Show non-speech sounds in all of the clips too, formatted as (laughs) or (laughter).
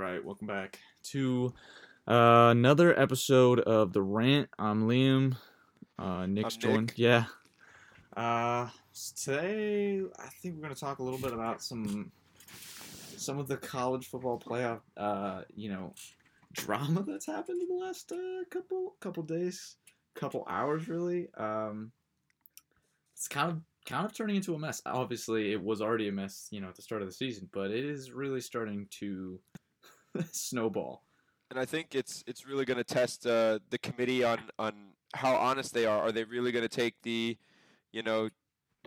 right, welcome back to uh, another episode of the rant. I'm Liam. Uh, Nick's I'm joined. Nick. Yeah. Uh, today I think we're gonna talk a little bit about some some of the college football playoff. Uh, you know, drama that's happened in the last uh, couple couple days, couple hours, really. Um, it's kind of kind of turning into a mess. Obviously, it was already a mess, you know, at the start of the season, but it is really starting to (laughs) snowball. and I think it's it's really going to test uh, the committee on on how honest they are. Are they really going to take the, you know,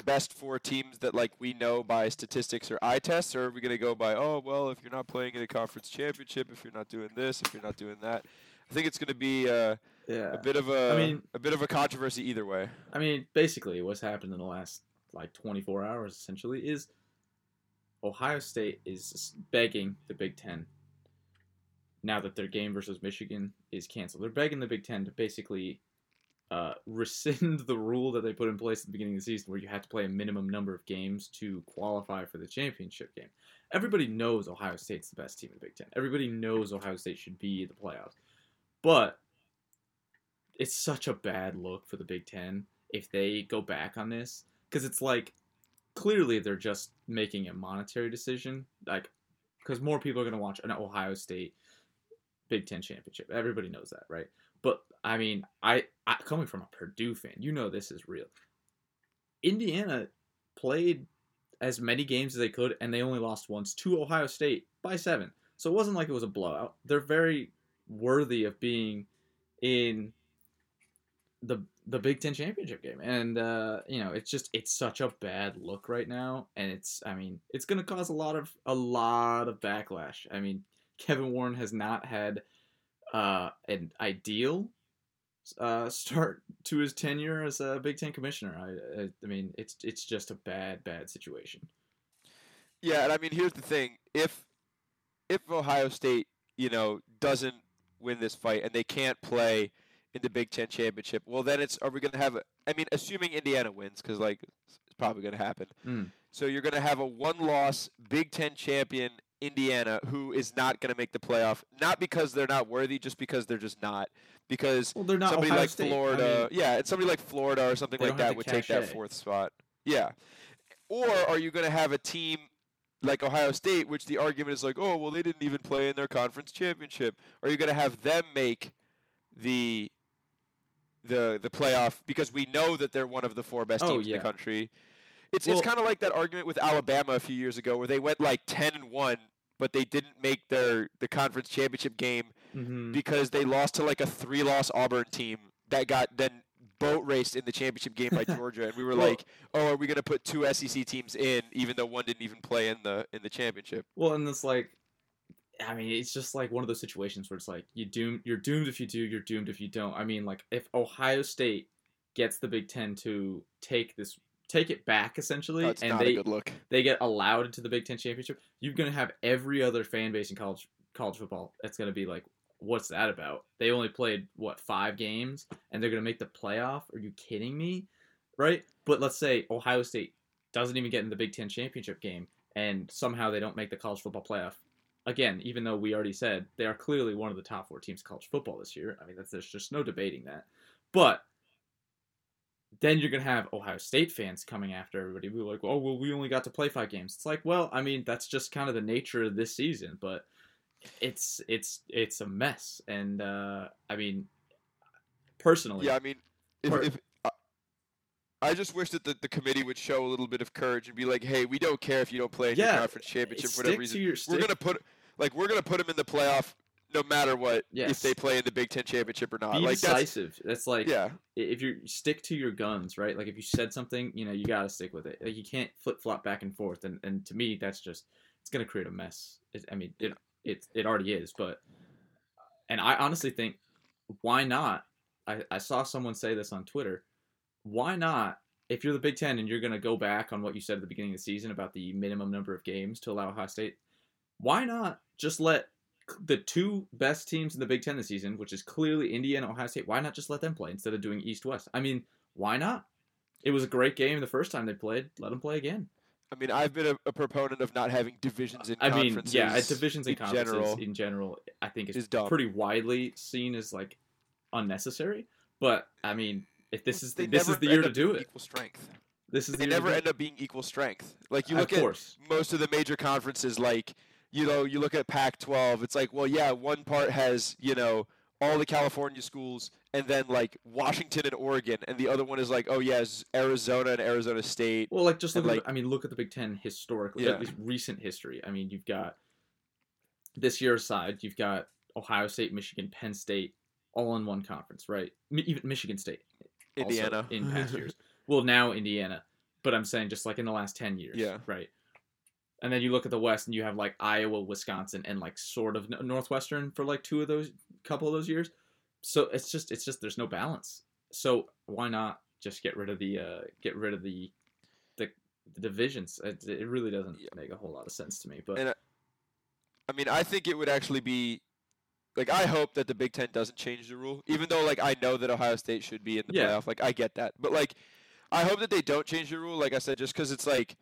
best four teams that like we know by statistics or eye tests, or are we going to go by oh well if you're not playing in a conference championship, if you're not doing this, if you're not doing that? I think it's going to be uh, Yeah. a bit of a mean- a bit of a controversy either way. I mean, basically, what's happened in the last like 24 hours essentially is Ohio State is begging the Big Ten now that their game versus Michigan is canceled. They're begging the Big Ten to basically uh, rescind (laughs) the rule that they put in place at the beginning of the season where you have to play a minimum number of games to qualify for the championship game. Everybody knows Ohio State's the best team in the Big Ten. Everybody knows Ohio State should be in the playoffs. But it's such a bad look for the Big Ten if they go back on this because it's like clearly they're just making a monetary decision like because more people are going to watch an ohio state big ten championship. Everybody knows that right? But i mean I, I coming from a purdue fan you know this is real. Indiana played as many games as they could and they only lost once to ohio state by seven. So it wasn't like it was a blowout. They're very worthy of being in the the Big Ten championship game, and uh, you know it's just it's such a bad look right now, and it's I mean it's gonna cause a lot of a lot of backlash. I mean Kevin Warren has not had uh, an ideal uh, start to his tenure as a Big Ten commissioner. I, I I mean it's it's just a bad bad situation. Yeah, and I mean here's the thing: if if Ohio State, you know, doesn't win this fight and they can't play in the Big Ten championship, well then it's are we going to have? A, I mean, assuming Indiana wins, because like it's probably going to happen. Mm. So you're going to have a one-loss Big Ten champion Indiana who is not going to make the playoff, not because they're not worthy, just because they're just not. Because Well, they're not somebody Ohio like State. I Florida, mean, yeah, and somebody like Florida or something like that would take that fourth spot. Yeah. Or are you going to have a team like Ohio State, which the argument is like, oh, well, they didn't even play in their conference championship? Are you going to have them make the the the playoff because we know that they're one of the four best Oh, teams in the country? It's Well- it's kind of like that argument with Alabama a few years ago where they went like 10 and 1 but they didn't make their the conference championship game mhm. because they lost to like a three loss Auburn team that got then boat raced in the championship game by (laughs) Georgia and we were Well- like oh are we going to put two SEC teams in even though one didn't even play in the in the championship Well, and it's like, I mean, it's just like one of those situations where it's like you doom, you're doomed if you do, you're doomed if you don't. I mean, like if Ohio State gets the Big Ten to take this, take it back essentially, that's and they look they get allowed into the Big Ten championship, you're gonna have every other fan base in college college football that's gonna be like, what's that about? They only played what five games, and they're gonna make the playoff? Are you kidding me? Right? But let's say Ohio State doesn't even get in the Big Ten championship game, and somehow they don't make the college football playoff. Again, even though we already said they are clearly one of the top four teams in college football this year. I mean, that's there's just no debating that. But then you're gonna have Ohio State fans coming after everybody. We're like, oh well, we only got to play five games. It's like, well, I mean, that's just kind of the nature of this season, but it's it's it's a mess. And uh, I mean, personally, yeah I mean if, Or- if I- I just wish that the, the committee would show a little bit of courage and be like, "Hey, we don't care if you don't play in Yeah, your conference championship for whatever reason. your We're gonna put like we're gonna put them in the playoff no matter what Yes. if they play in the Big Ten championship or not. be like that's decisive. That's, like yeah, if you stick to your guns, right? Like if you said something, you know, you gotta stick with it. Like you can't flip flop back and forth. And and to me, that's just it's gonna create a mess. It, I mean, it it it already is, but and I honestly think why not? I I saw someone say this on Twitter. Why not? If you're the Big Ten and you're gonna go back on what you said at the beginning of the season about the minimum number of games to allow Ohio State, why not just let the two best teams in the Big Ten this season, which is clearly Indiana and Ohio State, why not just let them play instead of doing East West? I mean, why not? It was a great game the first time they played. Let them play again. I mean, I've been a, a proponent of not having divisions in I mean, yeah, divisions and in conferences general in general, I think is, is dumb. pretty widely seen as like unnecessary. But I mean, if this is They this is the year to do it. Equal strength. This is They the year never end up being equal strength. Like you look of at course. most of the major conferences, like you know, you look at Pac-12. It's like, well, yeah, one part has you know all the California schools, and then like Washington and Oregon, and the other one is like, oh yes, Arizona and Arizona State. Well, like just look. like- at, the- I mean, look at the Big Ten historically, Yeah. at least recent history. I mean, you've got this year aside, you've got Ohio State, Michigan, Penn State, all in one conference, right? Even Michigan State, Indiana in past (laughs) years. Well, now Indiana, but I'm saying just like in the last ten years, Yeah. right. And then you look at the West, and you have like Iowa, Wisconsin, and like sort of Northwestern for like two of those, couple of those years. So it's just, it's just there's no balance. So why not just get rid of the, uh get rid of the, the, the divisions? It, it really doesn't make a whole lot of sense to me. But And, I mean, I think it would actually be like I hope that the Big Ten doesn't change the rule, even though like I know that Ohio State should be in the Yeah. playoff. Like I get that, but like I hope that they don't change the rule. Like I said, just because it's like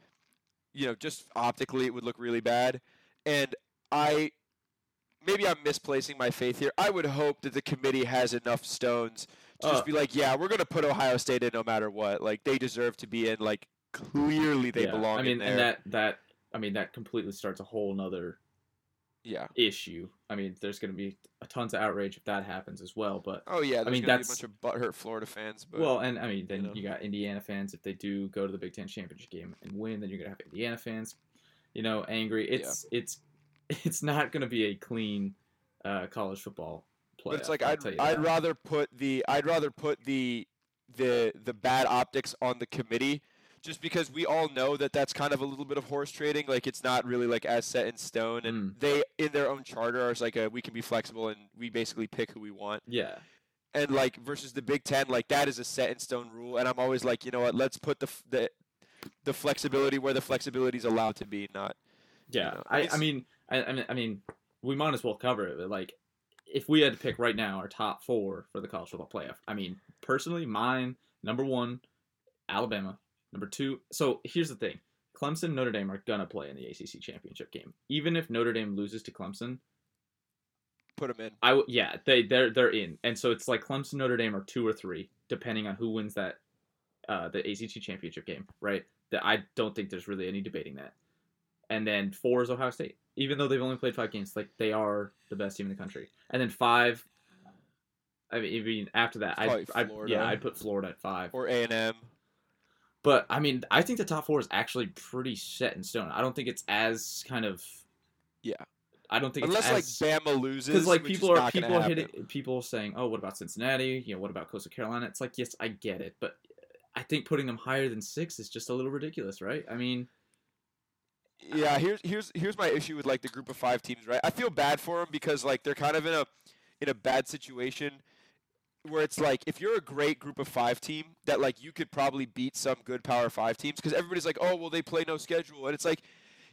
you know, just optically it would look really bad, and I maybe I'm misplacing my faith here. I would hope that the committee has enough stones to Uh, just be like, yeah, we're gonna put Ohio State in no matter what. Like they deserve to be in. Like clearly they yeah, belong. I mean, in there. and that that I mean that completely starts a whole nother yeah. issue. I mean, there's going to be a tons of outrage if that happens as well. But Oh yeah, I mean, gonna be a bunch of butthurt Florida fans, but well, and I mean, then know. you got Indiana fans. If they do go to the Big Ten championship game and win, then you're gonna have Indiana fans, you know, angry. It's it's (laughs) it's not gonna be a clean uh, college football play. it's like I'll I'd I'd rather put the I'd rather put the the the bad optics on the committee just because we all know that that's kind of a little bit of horse trading like it's not really like as set in stone and Mm. they in their own charter are like a, we can be flexible and we basically pick who we want yeah, and like versus the Big 10 like that is a set in stone rule and I'm always like you know what let's put the the the flexibility where the flexibility is allowed to be not yeah. know, I, I mean, I, I mean, I mean, we might as well cover it. But like, if we had to pick right now our top four for the college football playoff, I mean, personally, mine number one, Alabama. Number two. So here's the thing: Clemson, Notre Dame are gonna play in the ACC championship game. Even if Notre Dame loses to Clemson, put them in I w- yeah they they're they're in, and so it's like Clemson, Notre Dame are two or three, depending on who wins that uh, the ACC championship game, right? That I don't think there's really any debating that. And then four is Ohio State, even though they've only played five games, like they are the best team in the country. And then five, I mean, after that, I I yeah I'd put Florida at five. or A&M But I mean, I think the top four is actually pretty set in stone. I don't think it's as kind of Yeah. I don't think unless like Bama loses because like people are people hitting people saying oh what about cincinnati you know what about coastal carolina it's like yes i get it but i think putting them higher than six is just a little ridiculous right i mean Yeah, here's here's here's my issue with like the group of five teams, right? I feel bad for them because like they're kind of in a in a bad situation where it's like if you're a great group of five team that like you could probably beat some good power five teams because everybody's like, oh well, they play no schedule, and it's like.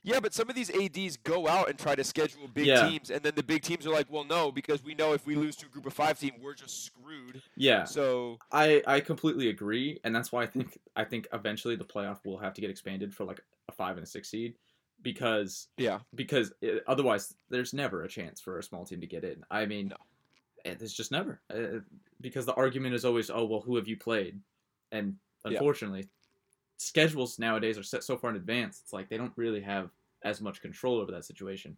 Yeah, but some of these ADs go out and try to schedule big Yeah. teams, and then the big teams are like, "Well, no, because we know if we lose to a group of five team, we're just screwed." yeah So i i completely agree and that's why i think i think eventually the playoff will have to get expanded for like a five and a six seed because yeah, because uh, otherwise there's never a chance for a small team to get in i mean No. It's just never uh, because the argument is always oh well who have you played and Yeah. unfortunately schedules nowadays are set so far in advance it's like they don't really have as much control over that situation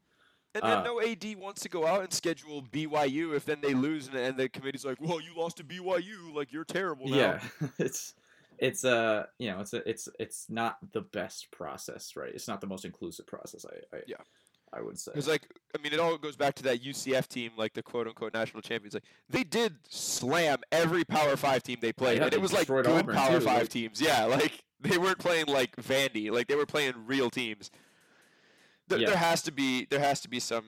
And then Uh, no AD wants to go out and schedule BYU if then they lose and, and the committee's like, "Well, you lost to BYU, like you're terrible now." yeah (laughs) it's it's uh you know it's a, it's it's not the best process right it's not the most inclusive process i, I Yeah. I would say Because like I mean, it all goes back to that UCF team, like the quote unquote national champions. Like they did slam every Power Five team they played, yeah, and they it was like good Auburn, Power too, Five like- teams. Yeah, (laughs) like they weren't playing like Vandy, like they were playing real teams. There, Yeah. there has to be there has to be some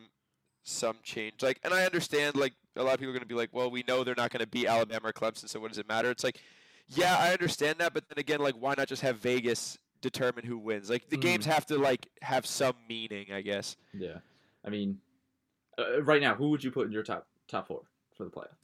some change. Like, and I understand like a lot of people are going to be like, well, we know they're not going to beat Alabama or Clemson, so what does it matter? It's like, yeah, I understand that, but then again, like, why not just have Vegas determine who wins? Like, the Mm. games have to like have some meaning, I guess. yeah i mean uh, right now who would you put in your top top four for the playoff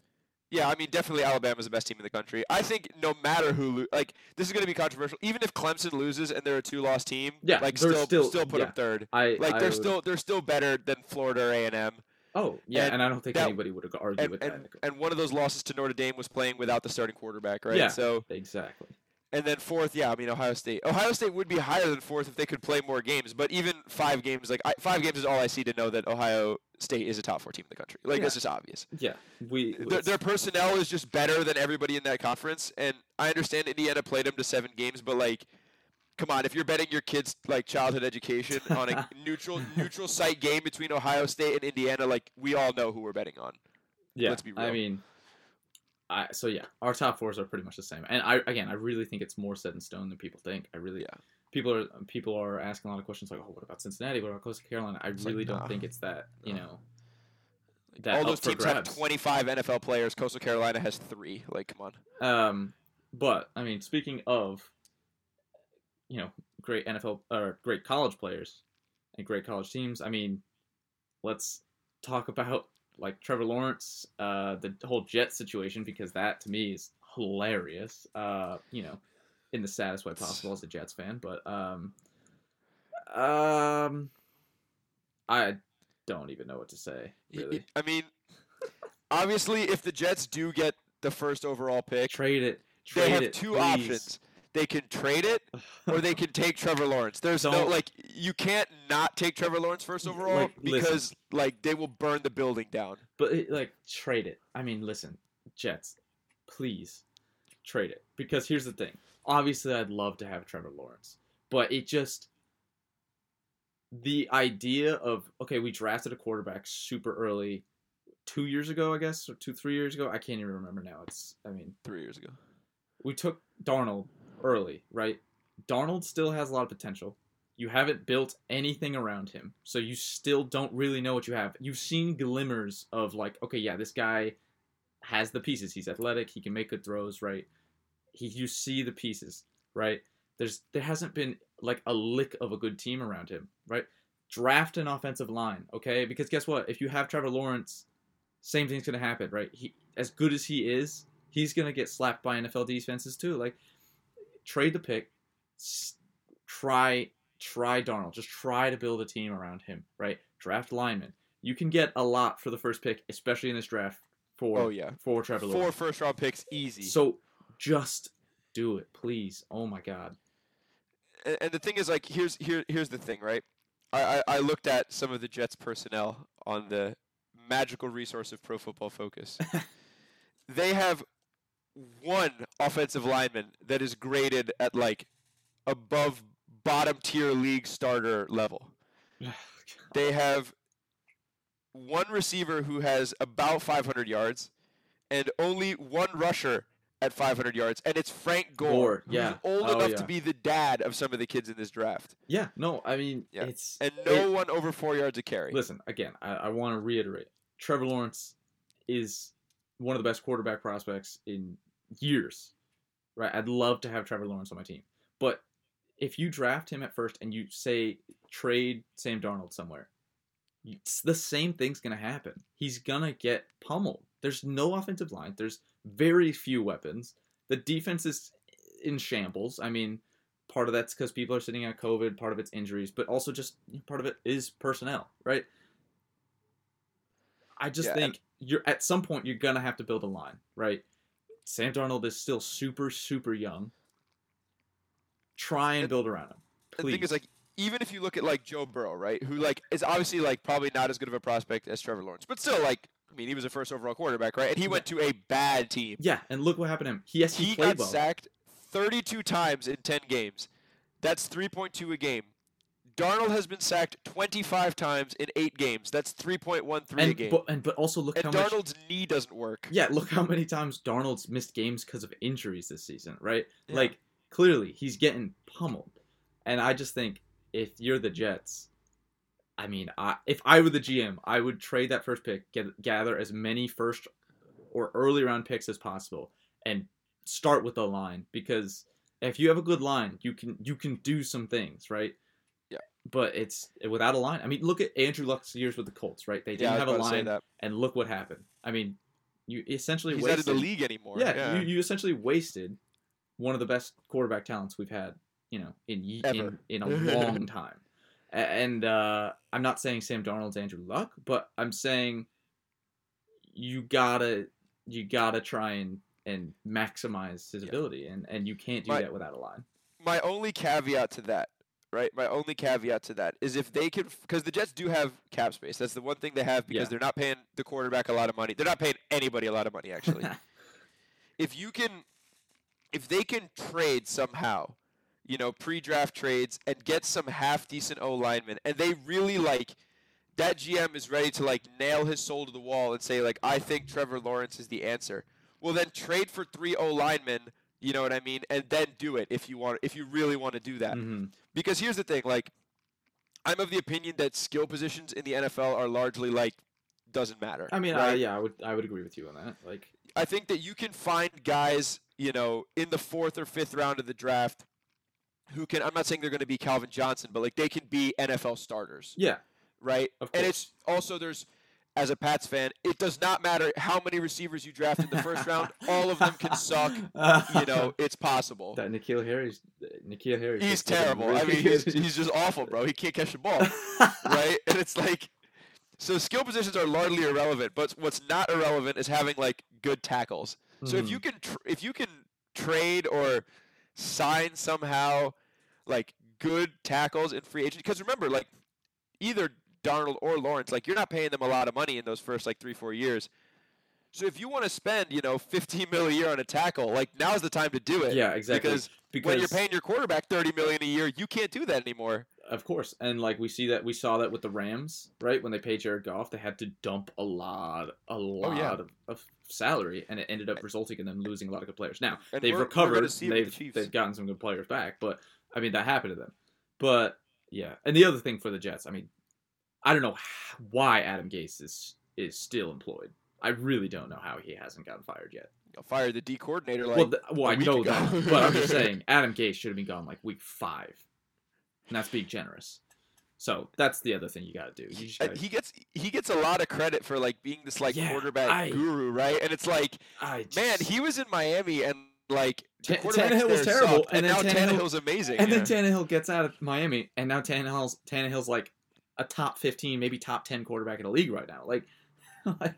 Yeah, I mean, definitely Alabama's the best team in the country. I think no matter who, lo- like, this is going to be controversial. Even if Clemson loses and they're a two-loss team, Yeah, like, still, still- still, put yeah. them third. I Like, I they're would- still, they're still better than Florida or A and M. Oh yeah, and and, I don't think that- anybody would argue And, with and, that. and one of those losses to Notre Dame was playing without the starting quarterback, right? Yeah. So, Exactly. And then fourth, yeah, I mean Ohio State. Ohio State would be higher than fourth if they could play more games. But even five games, like I, five games is all I see to know that Ohio State is a top four team in the country. Like Yeah. that's just obvious. Yeah, we. their, their personnel is just better than everybody in that conference. And I understand Indiana played them to seven games, but like, come on, if you're betting your kids like childhood education on a (laughs) neutral neutral site game between Ohio State and Indiana, like we all know who we're betting on. yeah, let's be real. I mean, I so yeah, our top fours are pretty much the same. And I again, I really think it's more set in stone than people think. I really. Yeah. People are people are asking a lot of questions like, oh, what about Cincinnati? What about Coastal Carolina? I It's like, really nah. don't think it's that. You No. know. That all those teams have 25 NFL players. Coastal Carolina has three. Like, come on. Um, but I mean, speaking of, you know, great NFL or great college players and great college teams. I mean, let's talk about like Trevor Lawrence, uh, the whole Jet situation because that to me is hilarious. Uh, you know, in the saddest way possible as a Jets fan, but um, um, I don't even know what to say. Really, I mean, obviously, if the Jets do get the first overall pick, trade it. they have it, two please. options. They can trade it or they can take Trevor Lawrence. There's no Don't- like you can't not take Trevor Lawrence first overall Like, listen. because like they will burn the building down. But like trade it. I mean, listen, Jets, please trade it because here's the thing. Obviously, I'd love to have Trevor Lawrence, but it just the idea of okay, we drafted a quarterback super early, two years ago, I guess, or two three years ago. I can't even remember now. It's I mean, 3 years ago. we took Darnold early, right? Darnold still has a lot of potential. You haven't built anything around him, so you still don't really know what you have. You've seen glimmers of like, okay, yeah, this guy has the pieces. He's athletic. He can make good throws, right? He, you see the pieces, right? There's there hasn't been like a lick of a good team around him, right? Draft an offensive line, okay? Because guess what? If you have Trevor Lawrence, same thing's gonna happen, right? He as good as he is, he's gonna get slapped by NFL defenses too. Like, trade the pick, try try Darnold, just try to build a team around him, right? Draft linemen. You can get a lot for the first pick, especially in this draft for Oh yeah. for Trevor Lawrence. first round picks easy. So just do it, please. Oh my God. and, and the thing is like here's here here's the thing right I, I i looked at some of the jets personnel on the magical resource of pro football focus (laughs) they have one offensive lineman that is graded at like above bottom tier league starter level (sighs) oh, they have one receiver who has about 500 yards and only one rusher at 500 yards and it's Frank Gore, Gore, who's yeah. old Oh, enough yeah. to be the dad of some of the kids in this draft Yeah, no, I mean Yeah. it's and no it- one over 4 yards a carry. Listen, again, I, I want to reiterate. Trevor Lawrence is one of the best quarterback prospects in years. Right? I'd love to have Trevor Lawrence on my team. But if you draft him at first and you say trade Sam Darnold somewhere, it's the same thing's going to happen. He's going to get pummeled. There's no offensive line. There's very few weapons. The defense is in shambles. I mean, part of that's because people are sitting out COVID, part of it's injuries, but also just part of it is personnel, right? I just Yeah, and- think you're at some point you're gonna have to build a line, right? Sam Darnold is still super, super young. Try and And build around him. the thing is like even if you look at like Joe Burrow, right, who like is obviously like probably not as good of a prospect as Trevor Lawrence, but still like I mean he was a first overall quarterback, right? And he went to a bad team. yeah, and look what happened to him. He yes, he, He got well. sacked 32 times in 10 games. That's 3.2 a game. Darnold has been sacked 25 times in 8 games. That's 3.13 a and game. but and but also look and how much Darnold's knee doesn't work. Yeah, look how many times Darnold's missed games because of injuries this season, right? Yeah. Like clearly he's getting pummeled. And I just think if you're the Jets, I mean, I, if I were the GM, I would trade that first pick, get, gather as many first or early round picks as possible, and start with the line because if you have a good line, you can you can do some things, right? Yeah. But it's without a line. I mean, look at Andrew Luck's years with the Colts, right? They didn't was have a about to say line, and look what happened. I mean, you essentially He's not in wasted. the league anymore. yeah, You, you essentially wasted one of the best quarterback talents we've had, you know, in in, in a (laughs) long time. And uh, I'm not saying Sam Darnold's Andrew Luck, but I'm saying you gotta you gotta try and and maximize his Yeah. ability, and and you can't do My- that without a line. my only caveat to that, right? My only caveat to that is if they can, because the Jets do have cap space. That's the one thing they have because Yeah. they're not paying the quarterback a lot of money. They're not paying anybody a lot of money actually. (laughs) if you can, if they can trade somehow, you know, pre-draft trades and get some half decent O linemen, and they really like that GM is ready to like nail his soul to the wall and say like I think Trevor Lawrence is the answer. Well, then trade for three O linemen. You know what I mean? And then do it if you want if you really want to do that. Mhm. Because here's the thing, like I'm of the opinion that skill positions in the NFL are largely like doesn't matter. I mean, right? yeah, I would I would agree with you on that. Like, I think that you can find guys, you know, in the fourth or fifth round of the draft who can I'm not saying they're going to be Calvin Johnson, but like they can be NFL starters, yeah, right? Of And it's also there's as a Pats fan, it does not matter how many receivers you draft in the first round, all of them can suck. (laughs) Uh, you know, it's possible. that N'Keal Harry's N'Keal Harry. He's terrible. I mean, he's, he's just awful, bro. He can't catch the ball. (laughs) right? And it's like, so skill positions are largely irrelevant, but what's not irrelevant is having like good tackles. So if hmm. you can, tr- if you can trade or sign somehow like good tackles in free agent, because remember, like either Darnold or Lawrence, like you're not paying them a lot of money in those first like three four years. So if you want to spend, you know, 15 (laughs) mil a year on a tackle, like now's the time to do it. yeah, exactly. Because because when you're paying your quarterback 30 million a year, you can't do that anymore. Of course, and like we see that we saw that with the Rams, right? When they paid Jared Goff, they had to dump a lot, a lot Oh, yeah. of, of salary, and it ended up resulting in them losing a lot of good players. Now And they've recovered, see it with the they've Chiefs. they've gotten some good players back, but I mean that happened to them. But yeah, and the other thing for the Jets, I mean, I don't know why Adam Gase is is still employed. I really don't know how he hasn't gotten fired yet. I'll fire the D coordinator like well, th- well, I know ago. that, but I'm just (laughs) saying Adam Gase should have been gone like week five, and that's being generous. So that's the other thing you got to do. Just uh, gotta, he gets he gets a lot of credit for like being this like Yeah, quarterback I- guru, right? And it's like, just, man, he was in Miami and like the quarterbacks Tannehill was terrible, sucked, and and, then now Tannehill- Tannehill's amazing. and then yeah. Tannehill gets out of Miami, and now Tannehill's Tannehill's like a top fifteen, maybe top ten quarterback in the league right now. Like, (laughs) like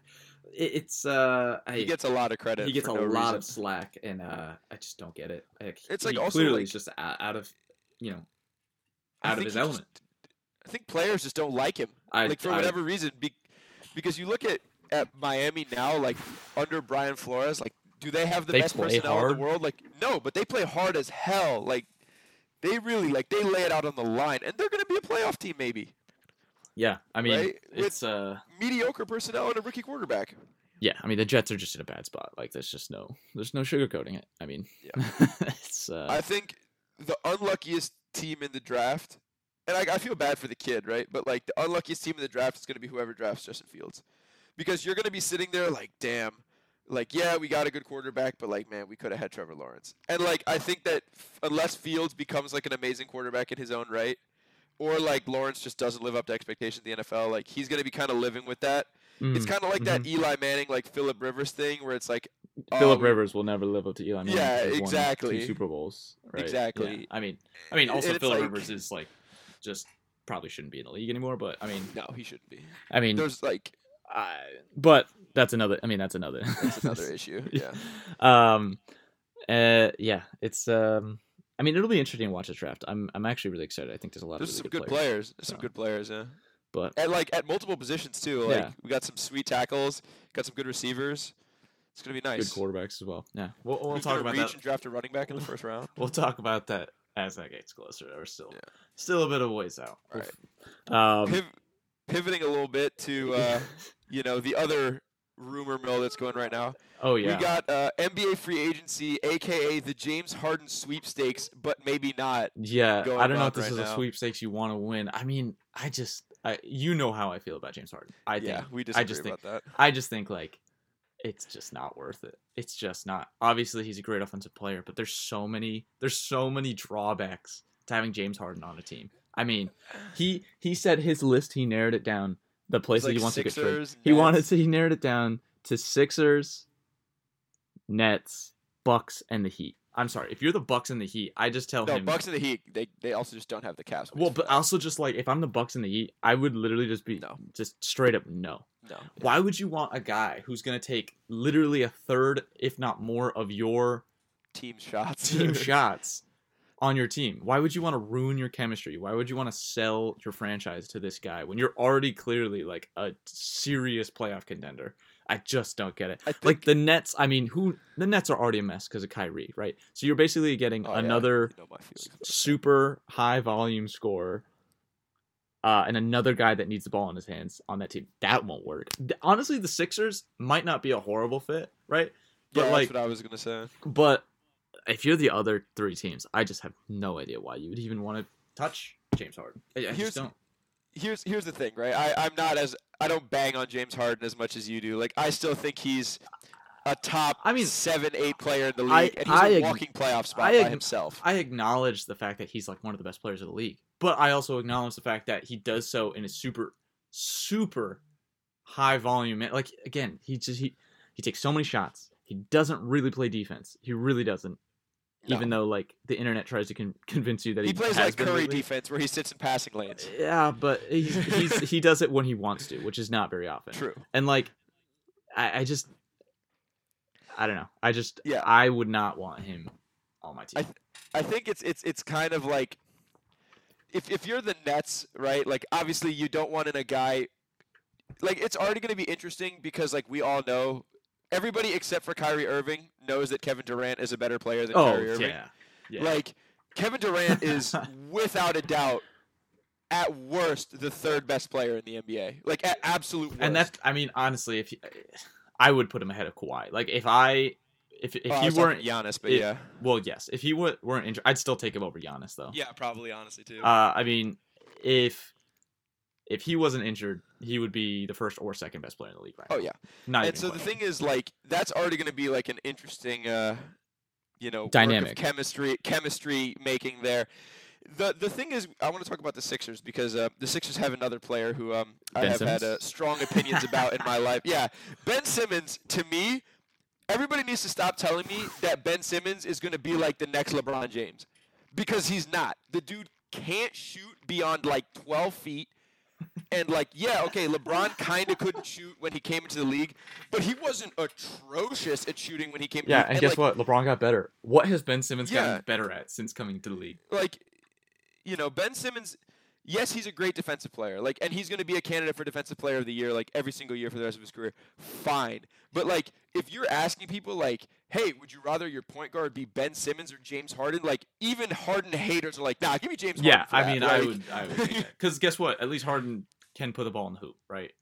it's uh, I, he gets a lot of credit. he gets a no lot reason. of slack, and uh, I just don't get it. Like, It's like clearly like- just out, of you know out of his he just- element. I think players just don't like him. I like for I- whatever reason, be, because you look at at Miami now, like under Brian Flores, like do they have the They best personnel in the world? Like no, but they play hard as hell. Like they really like they lay it out on the line, and they're going to be a playoff team maybe. Yeah, I mean, Right? With- it's uh, Mediocre personnel and a rookie quarterback. yeah, I mean the Jets are just in a bad spot. Like there's just no, there's no sugarcoating it. I mean, Yeah. (laughs) it's uh, I think the unluckiest team in the draft, and I, I feel bad for the kid, right? But like the unluckiest team in the draft is going to be whoever drafts Justin Fields, because you're going to be sitting there like, damn, like yeah, we got a good quarterback, but like man, we could have had Trevor Lawrence. And like I think that f- unless Fields becomes like an amazing quarterback in his own right, or like Lawrence just doesn't live up to expectations in the NFL, like he's going to be kind of living with that. It's mm, kind of like that Eli Manning, like Philip Rivers thing, where it's like, Philip um, Rivers will never live up to Eli Manning. Yeah, exactly. Two Super Bowls. Right? Exactly. Yeah. I mean, I mean, also Philip like- Rivers is like just probably shouldn't be in the league anymore. But I mean, no, he shouldn't be. I mean, There's like I, but that's another. I mean, that's another. that's another (laughs) issue. Yeah. um, uh, yeah, it's um. I mean, it'll be interesting to watch the draft. I'm I'm actually really excited. I think there's a lot There's of some good players. There's some good players, yeah. But And like at multiple positions too. Like Yeah. we got some sweet tackles, got some good receivers. It's gonna be nice. good quarterbacks as well. Yeah, we'll, we'll Who's talk about reach that. and draft a running back in the first round. (laughs) We'll talk about that as that gets closer. We're still Yeah. still a bit of ways out. Right. Um, Piv- pivoting a little bit to (laughs) uh, you know the other rumor mill that's going right now. oh yeah. We got uh, NBA free agency, aka the James Harden sweepstakes, but maybe not. Yeah, going I don't know if this right is a sweepstakes you want to win. I mean, I just, I, you know how I feel about James Harden. I think, yeah, we I disagree just think, about that. I just think like, it's just not worth it. It's just not. Obviously, he's a great offensive player, but there's so many, there's so many drawbacks to having James Harden on a team. I mean, he he said his list. He narrowed it down. The places like he wants to get traded. He wanted to. He narrowed it down to Sixers, Nets, Bucks, and the Heat. I'm sorry, if you're the Bucks and the Heat, I just tell No, him. Bucks and the Heat. They they also just don't have the space. well, but also just like if I'm the Bucks and the Heat, I would literally just be No. just straight up no. no. Why would you want a guy who's gonna take literally a third, if not more, of your team shots? team (laughs) shots on your team? Why would you want to ruin your chemistry? Why would you want to sell your franchise to this guy when you're already clearly like a serious playoff contender? I just don't get it. Think, Like the Nets, I mean, who the Nets are already a mess because of Kyrie, right? So you're basically getting Oh, yeah, another you know my feelings about that. super high volume scorer. Uh, and another guy that needs the ball in his hands on that team. That won't work. Honestly, the Sixers might not be a horrible fit, right? But yeah, like, that's what I was gonna say. but if you're the other three teams, I just have no idea why you would even want to touch James Harden. I, I Here's- just don't. here's here's the thing, right? I, I'm not as I don't bang on James Harden as much as you do. Like I still think he's a top I mean, seven, eight player in the league, I- and he's I a walking playoff spot I by himself. I acknowledge the fact that he's like one of the best players of the league, but I also acknowledge the fact that he does so in a super, super high volume. Like again, he just he he takes so many shots. He doesn't really play defense. He really doesn't. Even though like the internet tries to con- convince you that he, he plays has like Curry lately. defense, where he sits in passing lanes. Yeah, but he's, he's he does it when he wants to, which is not very often. True. And like, I, I just, I don't know. I just, Yeah. I would not want him on my team. I I think it's it's it's kind of like if if you're the Nets, right? Like obviously you don't want in a guy like it's already going to be interesting because like we all know everybody except for Kyrie Irving knows that Kevin Durant is a better player than oh Kyrie Irving. yeah, yeah. Like Kevin Durant is (laughs) without a doubt at worst the third best player in the NBA. Like at absolute worst. and that's, I mean, honestly, if he, I would put him ahead of Kawhi. Like if I, if if Oh, I he was weren't, Giannis, but it- yeah. well, yes, if he wa- weren't injured, I'd still take him over Giannis though. Yeah, probably honestly too. Uh, I mean, if if he wasn't injured, he would be the first or second best player in the league right oh now. yeah. Not and so the thing is like that's already going to be like an interesting uh you know Dynamic. chemistry chemistry making there the the thing is i want to talk about the sixers because uh, the sixers have another player who um i Ben have had uh, strong opinions about in my (laughs) life yeah ben simmons to me everybody needs to stop telling me that ben simmons is going to be like the next lebron james because he's not the dude can't shoot beyond like 12 feet and like, yeah, okay, LeBron kind of couldn't shoot when he came into the league, but he wasn't atrocious at shooting when he came. Yeah, to the and guess like, what? LeBron got better. What has Ben Simmons Yeah. gotten better at since coming to the league? Like, you know, Ben Simmons. Yes, he's a great defensive player. Like, and he's going to be a candidate for defensive player of the year, like every single year for the rest of his career. Fine, but like, if you're asking people, like, hey, would you rather your point guard be Ben Simmons or James Harden? Like, even Harden haters are like, nah, give me James. Yeah, I mean, I Like, would, I would, because guess what? At least Harden can put the ball in the hoop, right?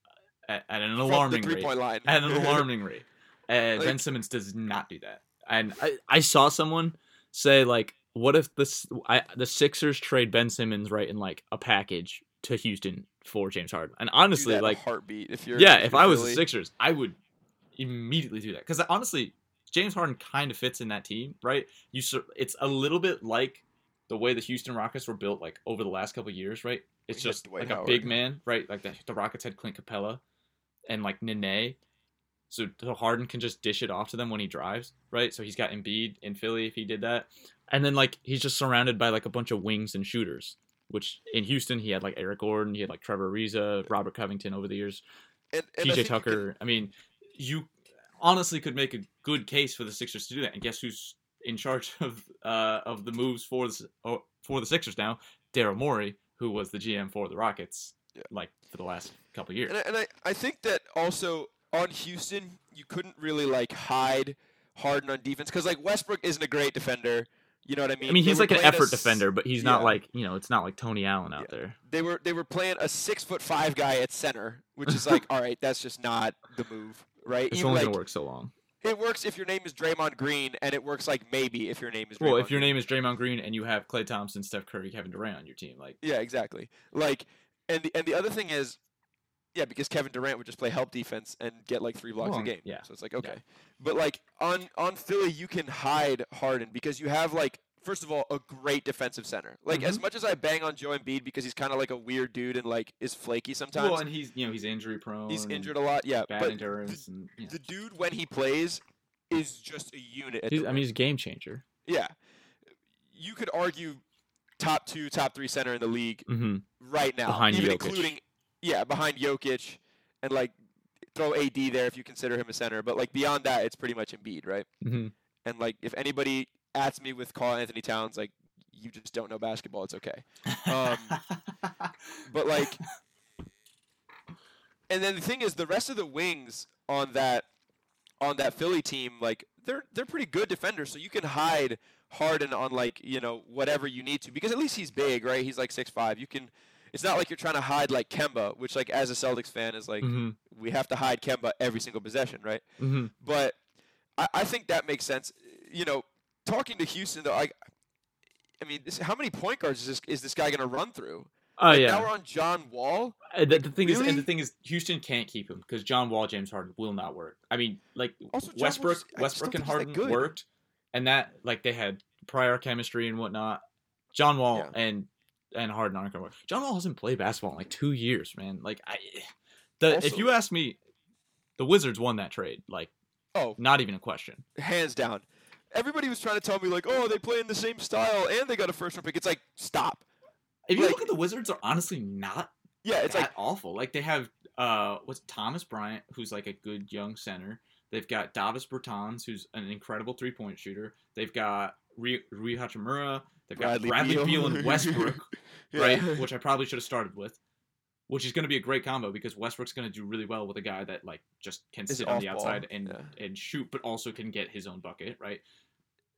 At, at an alarming rate. line. At an (laughs) alarming rate. Uh, ben Simmons does not do that. And I, I saw someone say like, what if the I, the Sixers trade Ben Simmons right in like a package to Houston for James Harden? And honestly, that in a like, heartbeat. If you're yeah, if if you're I was Philly. the Sixers, I would immediately do that because honestly, James Harden kind of fits in that team, right? You, sur- it's a little bit like the way the Houston Rockets were built, like over the last couple of years, right? It's just Dwight like a big man, right? Like the, the Rockets had Clint Capela and like Nene. So, Harden can just dish it off to them when he drives, right? So he's got Embiid in Philly if he did that, and then like he's just surrounded by like a bunch of wings and shooters. Which in Houston he had like Eric Gordon, he had like Trevor Ariza, Robert Covington over the years. and, and I PJ think you can- Tucker. I mean, you honestly could make a good case for the Sixers to do that. And guess who's in charge (laughs) of uh, of the moves for the oh, for the Sixers now? Daryl Morey, who was the GM for the Rockets, Yeah. like for the last couple years. And I, and I, I think that also on Houston, you couldn't really like hide Harden on defense because like Westbrook isn't a great defender. You know what I mean? I mean, he's like an playing a effort defender, but he's not yeah. like you know, it's not like Tony Allen out there. They were they were playing a six foot five guy at center, which is like, (laughs) all right, that's just not the move, right? It's Even only like gonna work so long. it works if your name is Draymond Green, and it works like maybe if your name is. Well, if your name is Draymond Green and you have Klay Thompson, Steph Curry, Kevin Durant on your team, like Yeah, exactly. Like, and the and the other thing is, yeah, because Kevin Durant would just play help defense and get like three blocks Well, a game. yeah. So it's like okay, but like on on Philly, you can hide Harden because you have like first of all, a great defensive center. Like as Mhm. much as I bang on Joe Embiid because he's kind of like a weird dude and like is flaky sometimes. Well, and he's you know he's injury prone. he's injured a lot, yeah. Bad But endurance and yeah. the dude when he plays is just a unit. The I mean, he's a game changer. yeah. You could argue top two, top three center in the league Mm-hmm. right now, Behind even Jokic. including yeah, behind Jokic, and like throw AD there if you consider him a center. But like beyond that, it's pretty much Embiid, right? Mm-hmm. And like if anybody asks me with Karl-Anthony Towns, like you just don't know basketball, it's okay. Um, (laughs) But like, and then the thing is, the rest of the wings on that on that Philly team, like they're they're pretty good defenders, so you can hide Harden on like you know whatever you need to because at least he's big, right? He's like six five. You can. It's not like you're trying to hide like Kemba, which like as a Celtics fan is like mm-hmm. we have to hide Kemba every single possession, right? Mm-hmm. But I, I think that makes sense. You know, talking to Houston though, I I mean, this, how many point guards is this is this guy going to run through? Oh Like, yeah. Now we're on John Wall. Uh, the, the thing is, and the thing is, Houston can't keep him because John Wall, James Harden will not work. I mean, like Also, Westbrook, I Westbrook and think he's that Harden worked, and that like they had prior chemistry and whatnot. John Wall Yeah. and and Harden aren't gonna work. John Wall hasn't played basketball in like two years, man. Like I, the if you ask me, the Wizards won that trade. Like Oh, not even a question. hands down. Everybody was trying to tell me like, oh, they play in the same style and they got a first round pick. It's like, stop. If you Like- look at the Wizards, are honestly not Yeah, it's that like awful. Like they have uh what's Thomas Bryant, who's like a good young center. They've got Davis Bertans, who's an incredible three point shooter. They've got Rui, Rui Hachimura. They've got Bradley Bradley, Beal. Beal and (laughs) Westbrook, Yeah. right? Which I probably should have started with. Which is going to be a great combo because Westbrook's going to do really well with a guy that like just can Is sit on the outside and yeah. and shoot, but also can get his own bucket, right?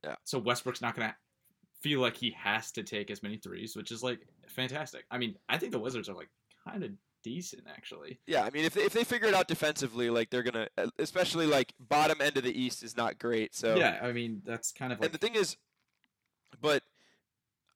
Yeah. So Westbrook's not going to feel like he has to take as many threes, which is like fantastic. I mean, I think the Wizards are like kind of decent actually. Yeah, I mean, if they, if they figure it out defensively, like they're gonna, especially like bottom end of the East is not great. So Yeah, I mean that's kind of like and the thing is, but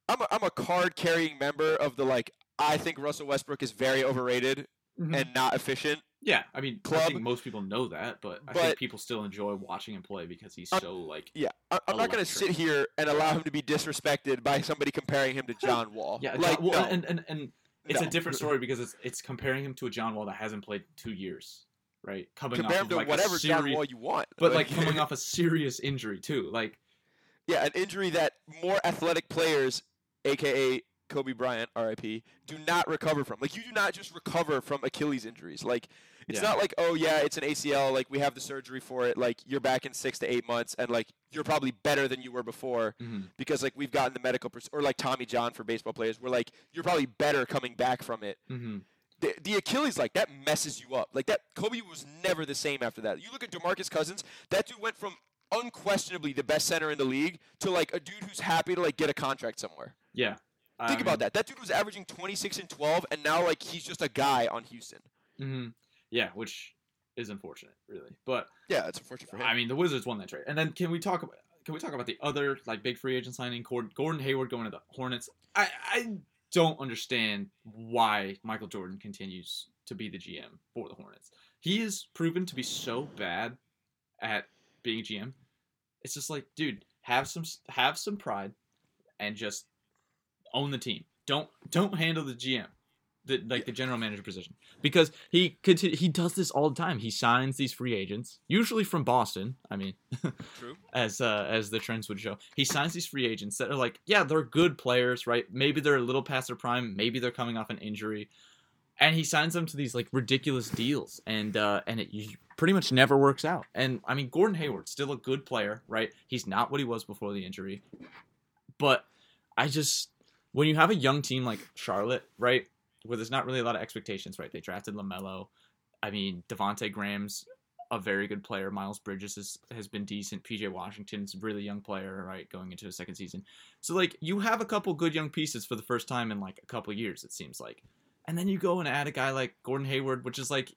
I'm a, I'm a card carrying member of the like. I think Russell Westbrook is very overrated Mhm. and not efficient. yeah. I mean, I club- think most people know that, but, I think people still enjoy watching him play because he's Uh, so like Yeah, I, I'm not gonna sit here and allow him to be disrespected by somebody comparing him to (laughs) John Wall. yeah. like well, no, and and and it's no. a different (laughs) story because it's it's comparing him to a John Wall that hasn't played in two years, right? Coming Compare off him of to like whatever a John serious, Wall you want, but like (laughs) coming off a serious injury too. Like yeah, an injury that more athletic players, aka Kobe Bryant, R.I.P., do not recover from. Like you do not just recover from Achilles injuries. Like it's Yeah. not like oh yeah, it's an ACL. Like we have the surgery for it. Like you're back in six to eight months, and like you're probably better than you were before mhm. because like we've gotten the medical pers- or like Tommy John for baseball players. We're like you're probably better coming back from it. Mhm. The, the Achilles like that messes you up. Like that Kobe was never the same after that. You look at DeMarcus Cousins, that dude went from unquestionably the best center in the league to like a dude who's happy to like get a contract somewhere. yeah. Think about that. That dude was averaging 26 and 12 and now like he's just a guy on Houston. hmm Yeah, which is unfortunate, really. But Yeah, it's unfortunate for him. I mean, the Wizards won that trade. And then can we talk about can we talk about the other like big free agent signing, Gordon, Gordon Hayward going to the Hornets? I I don't understand why Michael Jordan continues to be the GM for the Hornets. He is proven to be so bad at being a GM. It's just like, dude, have some have some pride and just own the team. Don't don't handle the GM. The, like the general manager position because he conti- he does this all the time. He signs these free agents, usually from Boston. I mean, (laughs) True. as uh, as the trends would show. He signs these free agents that are like, yeah, they're good players, right? Maybe they're a little past their prime, maybe they're coming off an injury, and he signs them to these like ridiculous deals, and uh, and it pretty much never works out. And I mean, Gordon Hayward still a good player, right? He's not what he was before the injury, but I just when you have a young team like Charlotte, right, where there's not really a lot of expectations, right? They drafted LaMelo. I mean, Devonte Graham's a very good player. Miles Bridges is, has been decent. PJ Washington's a really young player, right, going into his second season. So like you have a couple good young pieces for the first time in like a couple years, it seems like. And then you go and add a guy like Gordon Hayward, which is like,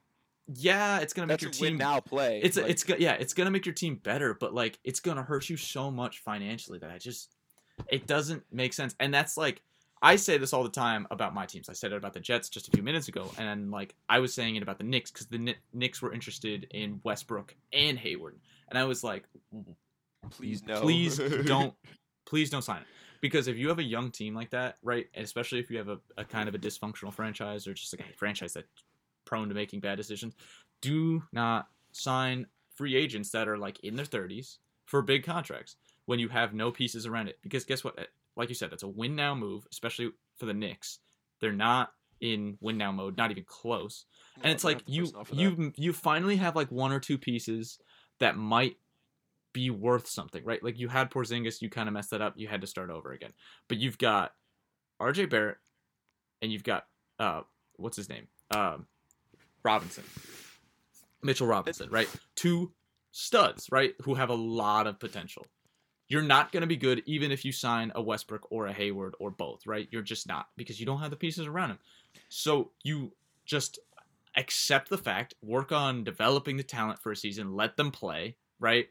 yeah, it's gonna make That's your team now play. it's Like, it's yeah, it's gonna make your team better, but like it's gonna hurt you so much financially that I just it doesn't make sense. And that's like I say this all the time about my teams. I said it about the Jets just a few minutes ago, and like I was saying it about the Knicks because the Kni- Knicks were interested in Westbrook and Hayward, and I was like, please no. please don't, (laughs) Please don't sign it. Because if you have a young team like that, right, and especially if you have a, a kind of a dysfunctional franchise or just like a franchise that's prone to making bad decisions, do not sign free agents that are like in their 30s for big contracts when you have no pieces around it. Because guess what? Like you said, that's a win now move, especially for the Knicks. They're not in win now mode, not even close. No, And it's like you close enough for that. you you finally have like one or two pieces that might be worth something, right? Like you had Porzingis, you kind of messed that up. You had to start over again. But you've got R.J. Barrett, and you've got uh, what's his name, um, Robinson, Mitchell Robinson, right? Two studs, right? Who have a lot of potential. You're not going to be good even if you sign a Westbrook or a Hayward or both, right? You're just not because you don't have the pieces around him. So you just accept the fact, work on developing the talent for a season, let them play, right?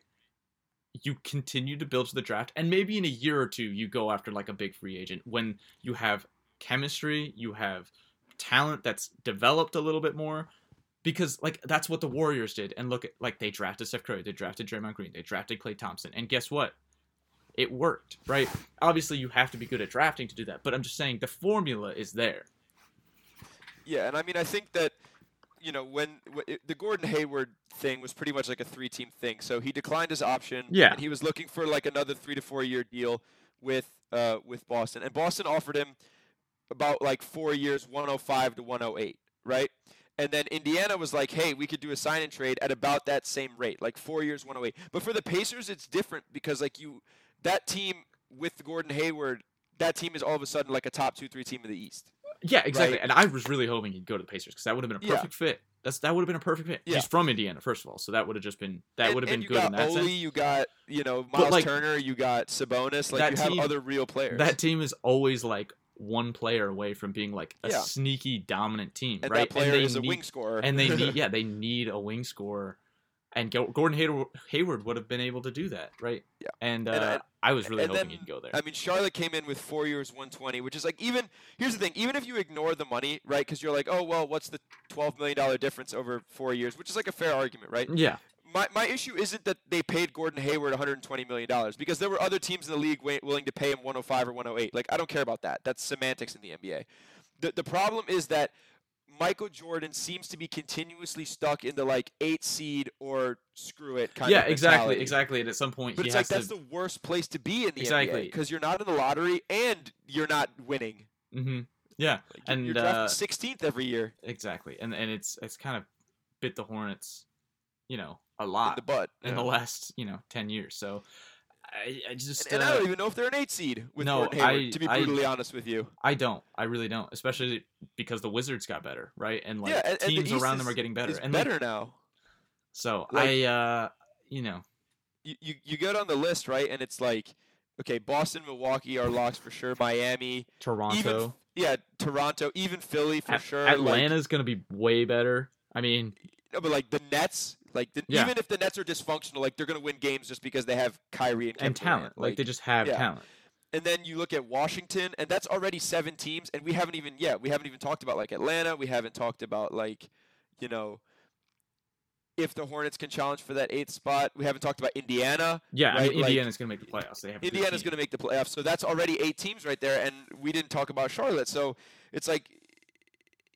You continue to build to the draft, and maybe in a year or two, you go after like a big free agent when you have chemistry, you have talent that's developed a little bit more. Because like that's what the Warriors did, and look at like they drafted Steph Curry, they drafted Draymond Green, they drafted Klay Thompson, and guess what? It worked, right? Obviously, you have to be good at drafting to do that, but I'm just saying the formula is there. Yeah, and I mean, I think that you know when, when it, the Gordon Hayward thing was pretty much like a three-team thing. So he declined his option. Yeah. And he was looking for like another three to four-year deal with uh with Boston, and Boston offered him about like four years, 105 to 108, right? And then Indiana was like, "Hey, we could do a sign and trade at about that same rate, like four years, 108." But for the Pacers, it's different because like you, that team with Gordon Hayward, that team is all of a sudden like a top two, three team in the East. Yeah, exactly. Right. And I was really hoping he'd go to the Pacers because that would have been a Yeah. perfect fit. That's that would have been a perfect fit. Yeah. He's from Indiana, first of all, so that would have just been that would have been and you good in got that Ole, sense. you got you know Miles like, Turner, you got Sabonis. Like that you have team- other real players. That team is always like one player away from being like a Yeah. sneaky dominant team, and right? that player they is a wing scorer. and they (laughs) need yeah they need a wing scorer, and Gordon Hayward, Hayward would have been able to do that, right? Yeah. And, uh, And I- I was really hoping then, he'd go there. I mean, Charlotte came in with four years, 120, which is like even. Here's the thing: even if you ignore the money, right? Because you're like, oh well, what's the 12 million dollar difference over four years? Which is like a fair argument, right? yeah, My, my issue isn't that they paid Gordon Hayward 120 million dollars because there were other teams in the league wi- willing to pay him 105 or 108. Like I don't care about that. That's semantics in the NBA. The the problem is that Michael Jordan seems to be continuously stuck in the like eight seed or screw it kind yeah, of Yeah, exactly, exactly. And at some point, But it's like that's to. the worst place to be in the Exactly. because you're not in the lottery and you're not winning. hmm Yeah, Like, And, you're drafted uh, 16th every year exactly. And and it's it's kind of bit the Hornets, you know, a in lot the butt. in yeah. the last you know 10 years so i, I just and, and I uh, don't even know if they're an eight seed with no, Hayward. I- to be I- brutally honest with you, I don't i really don't especially because the wizards got better right and like Yeah, and- and the teams around them are getting better it's and like, better now. so Like- i uh you know you, you you go down the list, right? And it's like, okay, Boston, Milwaukee are locks for sure. Miami, toronto yeah, Toronto, even Philly for At- sure. like- atlanta's gonna be way better i mean no, but like the Nets, like the, Yeah. even if the Nets are dysfunctional, like they're gonna win games just because they have Kyrie and, and talent Durant, like, they just have yeah. talent And then you look at Washington, and that's already seven teams, and we haven't even yeah, we haven't even talked about like Atlanta. We haven't talked about like, you know, if the Hornets can challenge for that eighth spot. We haven't talked about Indiana. yeah i Right, mean like- gonna make the playoffs they have Indiana's going to make the playoffs, so that's already eight teams right there, and we didn't talk about Charlotte. So it's like,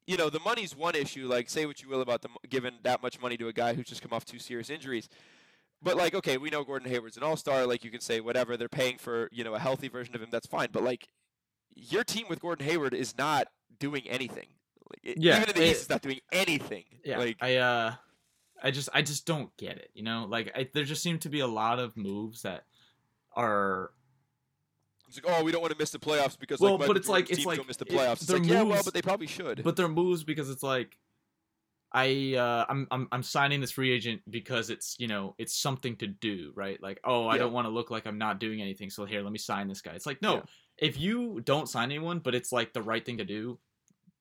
you know, the money's one issue. Like, say what you will about them giving that much money to a guy who's just come off two serious injuries. But like, okay, we know Gordon Hayward's an all-star. Like, you can say whatever they're paying for, you know, a healthy version of him. That's fine. But like, your team with Gordon Hayward is not doing anything. Like, Yeah, even in the it- East, it's not doing anything. yeah Like, i uh i just i just don't get it you know like I, there just seem to be a lot of moves that are it's like, oh, we don't want to miss the playoffs because Well, like, but it's like- it's like miss the it- playoffs. It's their like, yeah, well, but they probably should. but they're moves because it's like I uh, I'm, I'm I'm signing this free agent because it's you know it's something to do right like oh I Yeah. don't want to look like I'm not doing anything so here let me sign this guy it's like no Yeah. if you don't sign anyone but it's like the right thing to do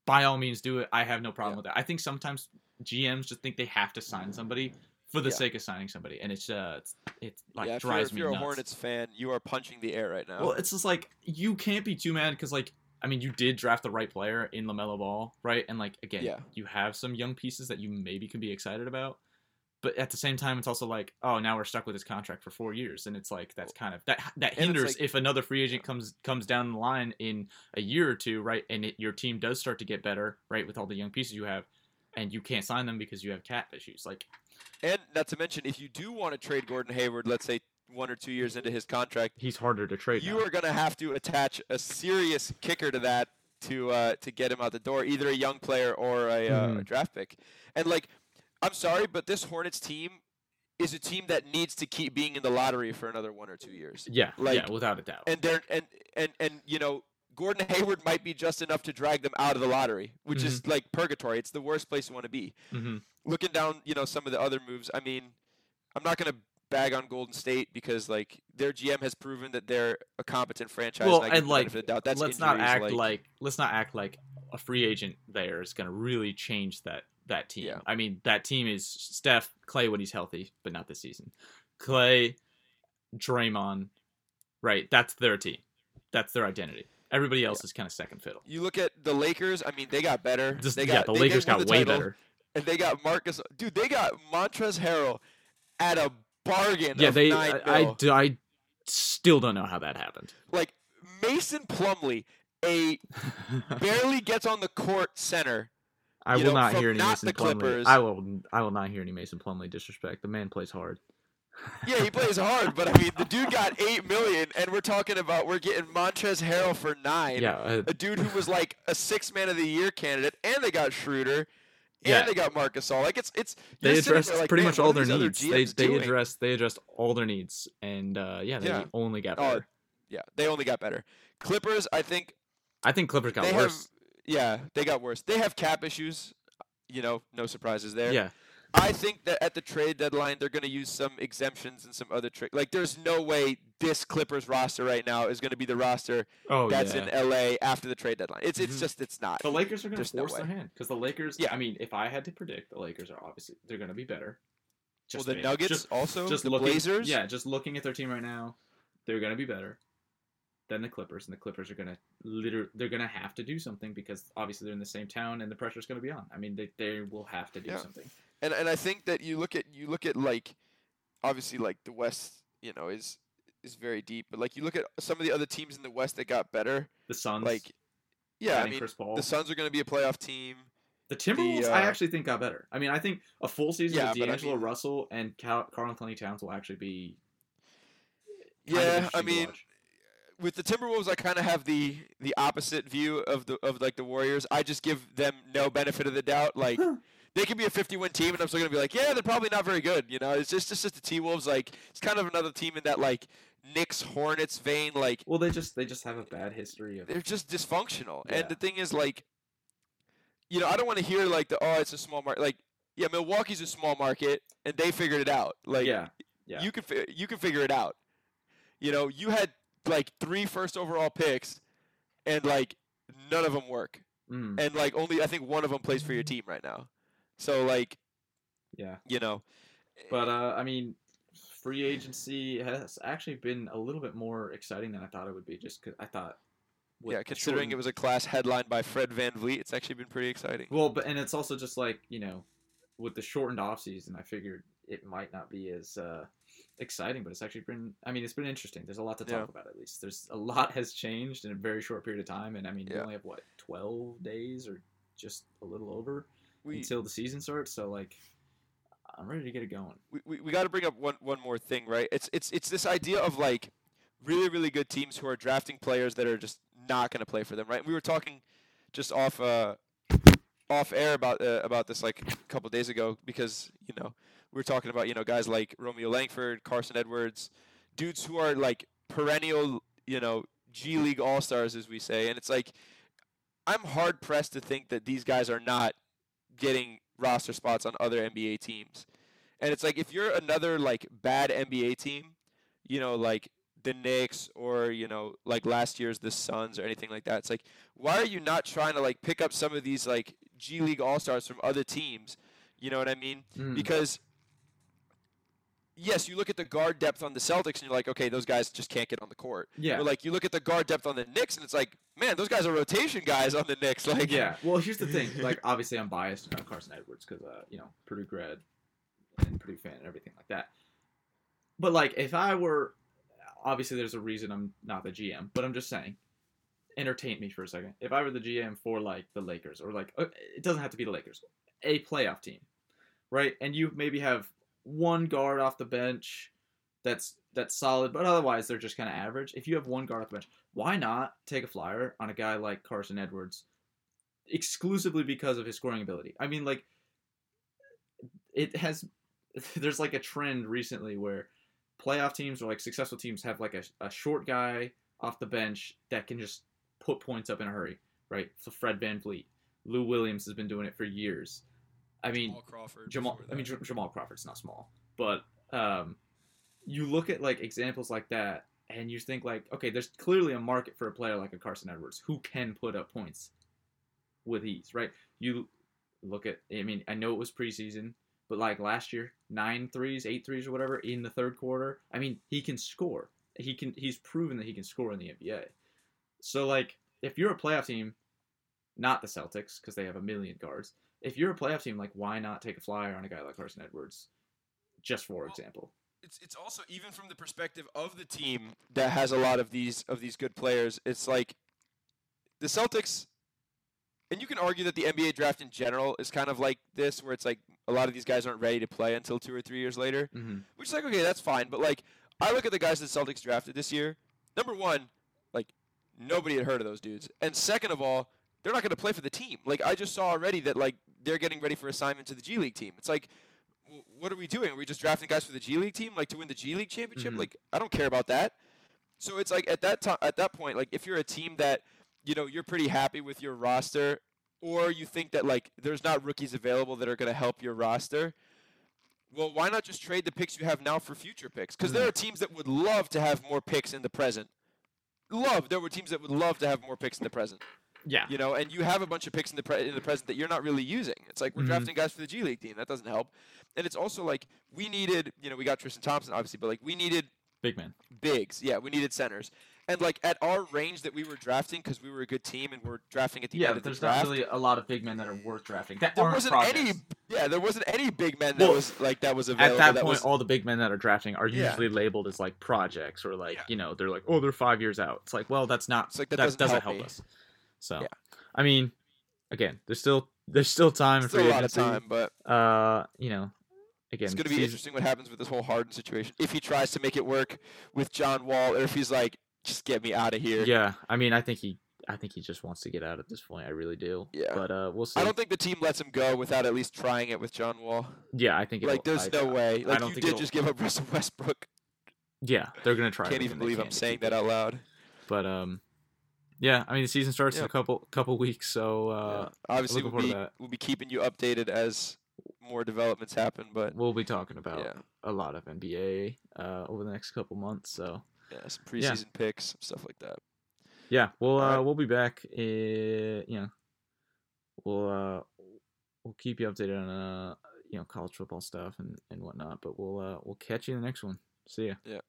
by all means do it I have no problem Yeah. with that I think sometimes GMs just think they have to sign somebody for the Yeah. sake of signing somebody and it's uh it's, it's like yeah, if you're, drives if you're a nuts. Hornets fan, you are punching the air right now. Well, it's just like you can't be too mad because like I mean you did draft the right player in LaMelo Ball, right? And like again, Yeah. you have some young pieces that you maybe can be excited about. but at the same time, it's also like, oh, now we're stuck with this contract for four years, and it's like that's kind of that that hinders like- if another free agent comes comes down the line in a year or two, right? And it, your team does start to get better, right, with all the young pieces you have, and you can't sign them because you have cap issues. Like, And not to mention, if you do want to trade Gordon Hayward, let's say one or two years into his contract, he's harder to trade. you now. are going to have to attach a serious kicker to that to uh, to get him out the door, either a young player or a, uh, a Mhm. draft pick. And like, I'm sorry, but this Hornets team is a team that needs to keep being in the lottery for another one or two years. yeah, like- yeah, without a doubt. And they're and and and you know. Gordon Hayward might be just enough to drag them out of the lottery, which is like purgatory. It's the worst place you want to be. hmm looking down, you know, some of the other moves, I mean, I'm not going to bag on Golden State because like their GM has proven that they're a competent franchise. Well, and, and, like, of the doubt. That's let's not act like, let's not act like a free agent there is going to really change that that team. Yeah. I mean, that team is Steph, Klay when he's healthy, but not this season. Klay, Draymond, right? That's their team. That's their identity. Everybody else is kind of second fiddle. you look at the Lakers. I mean, they got better. (laughs) Just, they yeah, the Lakers got the way title, better. and they got Marcus. Dude, they got Montrezl Harrell at a bargain. Yeah, of they. I, I, I still don't know how that happened. like Mason Plumlee, a (laughs) barely gets on the court center. I will know, not hear any not Mason. Clippers- I will. I will not hear any Mason Plumlee disrespect. The man plays hard. Yeah, he plays hard, but I mean, the dude got eight million, and we're talking about we're getting Montrezl Harrell for nine. Yeah, uh, a dude who was like a six man of the year candidate, and they got Schroeder, and Yeah. they got Marc Gasol. Like it's it's they addressed like, pretty much all their needs. They they doing? addressed they addressed all their needs, and uh, yeah, they Yeah. only got Oh, better. Yeah, they only got better. Clippers, I think I think Clippers got worse. have. Yeah, they got worse. They have cap issues. You know, no surprises there. Yeah, I think that at the trade deadline they're going to use some exemptions and some other trick. Like, there's no way this Clippers roster right now is going to be the roster oh that's yeah. in LA after the trade deadline. It's it's Mhm. just it's not. the Lakers are going There's to no force their hand because the Lakers. Yeah. I mean, if I had to predict, the Lakers are obviously they're going to be better. well, the based- Nuggets just, also, just the looking, Blazers. Yeah, just looking at their team right now, they're going to be better than the Clippers, and the Clippers are going to literally they're to have to do something because obviously they're in the same town and the pressure's going to be on. I mean, they they will have to do Yeah. something. and and I think that you look at you look at like obviously like the West, you know, is is very deep, but like you look at some of the other teams in the West that got better, The Suns, like yeah, I mean Chris Paul. the Suns are going to be a playoff team. The Timberwolves, I uh, actually think got better. I mean, I think a full season Yeah, of but I mean- Russell and Carl Anthony Towns will actually be. Yeah, I mean watch. With the Timberwolves, I kind of have the the opposite view of the of like the Warriors. I just give them no benefit of the doubt. Like they could be a 50 win team, and I'm still gonna be like, yeah, they're probably not very good. You know, it's just just, just the T Wolves. Like it's kind of another team in that like Knicks Hornets vein. Like well, they just they just have a bad history of. they're just dysfunctional. Yeah. And the thing is, like, you know, I don't want to hear like the oh, it's a small market. Like, yeah, Milwaukee's a small market, and they figured it out. Like, yeah, yeah. you can fi- you can figure it out. You know, you had like three first overall picks, and like none of them work, Mm, and like only I think one of them plays for your team right now. So like, yeah. you know, But uh, I mean, free agency has actually been a little bit more exciting than I thought it would be. Just because I thought. yeah, considering it was a class headlined by Fred VanVleet, it's actually been pretty exciting. Well, but and it's also just like you know, with the shortened off season, I figured it might not be as uh, exciting, but it's actually been. I mean, it's been interesting. There's a lot to talk Yeah. about. At least there's a lot has changed in a very short period of time, and I mean, we only have what twelve days or just a little over We until the season starts. So like, I'm ready to get it going. we, we, we got to bring up one one more thing, right? It's it's it's this idea of like really really good teams who are drafting players that are just not going to play for them, right? We were talking just off uh off air about uh, about this like a couple days ago because you know we were talking about you know guys like Romeo Langford, Carson Edwards, dudes who are like perennial you know G League All Stars as we say, and it's like I'm hard pressed to think that these guys are not getting roster spots on other NBA teams. And it's like if you're another like bad NBA team, you know, like the Knicks or you know, like last year's the Suns or anything like that. It's like why are you not trying to like pick up some of these like G League All Stars from other teams? You know what I mean? Mm. Because yes, you look at the guard depth on the Celtics and you're like, okay, those guys just can't get on the court. yeah, like you look at the guard depth on the Knicks and it's like, man, those guys are rotation guys on the Knicks. (laughs) Like yeah. Well, here's the thing. (laughs) Like, obviously, I'm biased about Carson Edwards because, uh, you know, Purdue grad and Purdue fan and everything like that. But like, if I were, obviously, there's a reason I'm not the GM, but I'm just saying, entertain me for a second. If I were the GM for like the Lakers or like, uh, it doesn't have to be the Lakers, a playoff team, right? And you maybe have one guard off the bench that's that's solid, but otherwise they're just kind of average. If you have one guard off the bench, why not take a flyer on a guy like Carson Edwards exclusively because of his scoring ability? I mean, like it has (laughs) there's like a trend recently where playoff teams or like successful teams have like a, a short guy off the bench that can just put points up in a hurry, right? So Fred VanVleet, Lou Williams has been doing it for years. I mean, Jamal Crawford. Jamal. I mean. Jamal Crawford's not small, but um, you look at like examples like that, and you think like, okay, there's clearly a market for a player like a Carson Edwards who can put up points with ease, right? You look at. I mean, I know it was preseason, but like last year, nine threes, eight threes, or whatever in the third quarter. I mean, he can score. He can. He's proven that he can score in the NBA. So like, if you're a playoff team, not the Celtics because they have a million guards if you're a playoff team, like why not take a flyer on a guy like Carson Edwards, just for Well, example? it's it's also even from the perspective of the team that has a lot of these of these good players. It's like the Celtics, and you can argue that the NBA draft in general is kind of like this, where it's like a lot of these guys aren't ready to play until two or three years later. Mm-hmm. Which is like okay, that's fine. But like I look at the guys that Celtics drafted this year. Number one, like nobody had heard of those dudes, and second of all, they're not going to play for the team. Like I just saw already that like they're getting ready for assignment to the G League team. It's like. What are we doing? Are we just drafting guys for the G League team, like to win the G League championship? Mhm. Like, I don't care about that. So it's like at that time, at that point, like if you're a team that, you know, you're pretty happy with your roster, or you think that like there's not rookies available that are going to help your roster, well, why not just trade the picks you have now for future picks? Because there are teams that would love to have more picks in the present. Love. There were teams that would love to have more picks in the present. Yeah. You know, and you have a bunch of picks in the pre- in the present that you're not really using. It's like we're Mhm. drafting guys for the G League team. That doesn't help. And it's also like we needed, you know, we got Tristan Thompson obviously, but like we needed Big man. bigs. Yeah, we needed centers. And like at our range that we were drafting because we were a good team and we're drafting at the Yeah, end of the there's draft. not really a lot of big men that are worth drafting. That there wasn't projects. any. Yeah, there wasn't any big men that Well, was like that was available. At available. that point, was, all the big men that are drafting are Yeah. usually labeled as like projects or like Yeah. you know they're like oh they're five years out. It's like well that's not It's like, that that, doesn't doesn't, help help, us. So Yeah. I mean, again, there's still there's still time still for a lot of time, but Uh, you know, again, it's going to be interesting what happens with this whole Harden situation. If he tries to make it work with John Wall, or if he's like, just get me out of here. Yeah, I mean, I think he, I think he just wants to get out at this point. I really do. Yeah. But uh, we'll see. I don't think the team lets him go without at least trying it with John Wall. Yeah, I think. Like, there's I- no way. Like, don't you think did it'll- just give up Russell Westbrook. Yeah, they're gonna try. Can't even believe I'm saying that out loud. But um, yeah, I mean, the season starts in a couple couple weeks, so uh, yeah. Obviously, we'll be, we'll be keeping you updated as more developments happen. But we'll be talking about yeah, a lot of NBA uh over the next couple months. So yeah, some preseason picks, stuff like that. yeah, we'll uh we'll be back. Uh, you know, we'll uh we'll keep you updated on uh you know college football stuff and and whatnot. But we'll uh we'll catch you in the next one. See ya. Yeah.